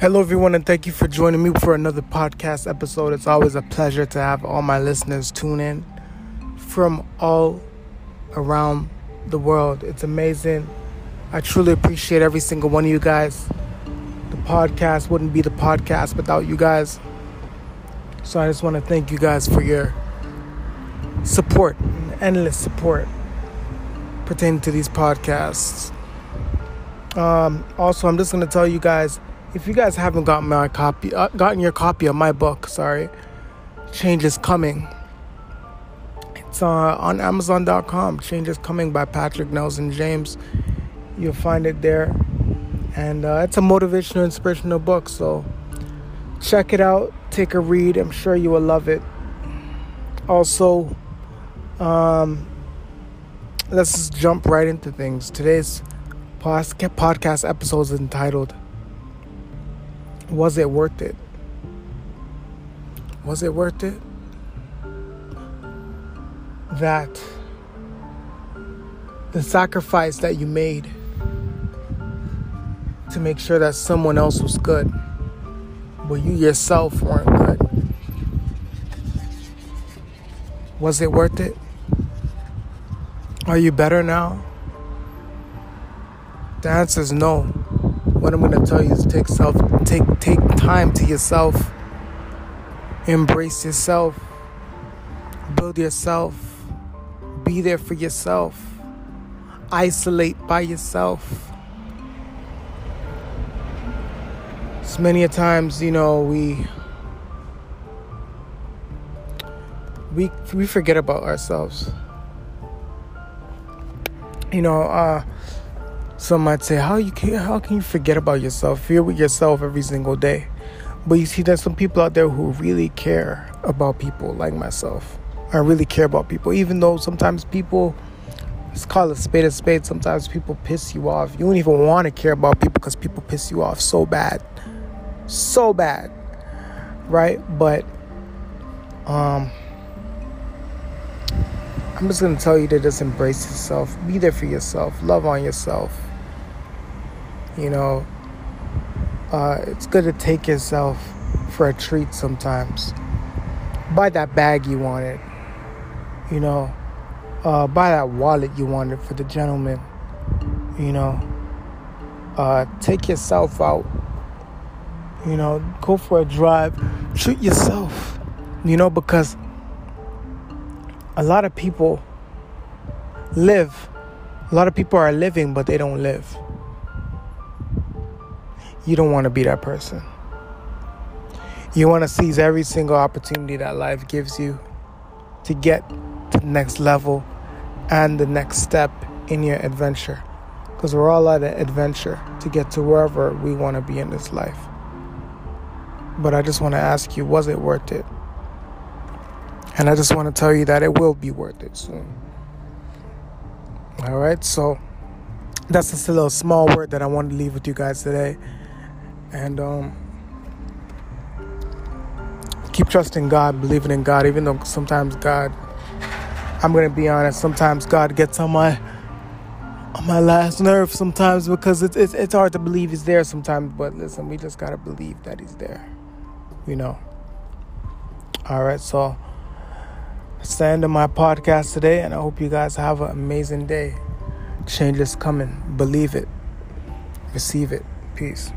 Hello, everyone, and thank you for joining me for another podcast episode. It's always a pleasure to have all my listeners tune in from all around the world. It's amazing. I truly appreciate every single one of you guys. The podcast wouldn't be the podcast without you guys. So I just want to thank you guys for your support, endless support pertaining to these podcasts. Um, also, I'm just going to tell you guys if you guys haven't gotten my copy, uh, gotten your copy of my book, sorry, Change is Coming. It's uh, on Amazon.com. Change is Coming by Patrick Nelson James. You'll find it there, and uh, it's a motivational, inspirational book. So check it out, take a read. I'm sure you will love it. Also, um, let's just jump right into things. Today's podcast episode is entitled was it worth it? Was it worth it? That the sacrifice that you made to make sure that someone else was good, but you yourself weren't good. Was it worth it? Are you better now? The answer is no what I'm gonna tell you is take self take take time to yourself. Embrace yourself. Build yourself. Be there for yourself. Isolate by yourself. So many a times, you know, we we we forget about ourselves. You know, uh some might say, "How you can how can you forget about yourself? You're with yourself every single day." But you see, there's some people out there who really care about people like myself. I really care about people, even though sometimes people, let's call it spade a spade. Sometimes people piss you off. You don't even want to care about people because people piss you off so bad, so bad, right? But um, I'm just gonna tell you to just embrace yourself, be there for yourself, love on yourself you know, uh, it's good to take yourself for a treat sometimes. Buy that bag you wanted, you know, uh, buy that wallet you wanted for the gentleman, you know. Uh, take yourself out, you know, go for a drive, treat yourself, you know, because a lot of people live, a lot of people are living, but they don't live you don't want to be that person. You want to seize every single opportunity that life gives you to get to the next level and the next step in your adventure. Because we're all at an adventure to get to wherever we want to be in this life. But I just want to ask you was it worth it? And I just want to tell you that it will be worth it soon. All right, so that's just a little small word that I wanted to leave with you guys today and um, keep trusting God, believing in God, even though sometimes God, I'm gonna be honest, sometimes God gets on my on my last nerve sometimes because it's it's, it's hard to believe He's there sometimes. But listen, we just gotta believe that He's there, you know. All right, so that's the end of my podcast today, and I hope you guys have an amazing day. Change is coming. Believe it. Receive it. Peace.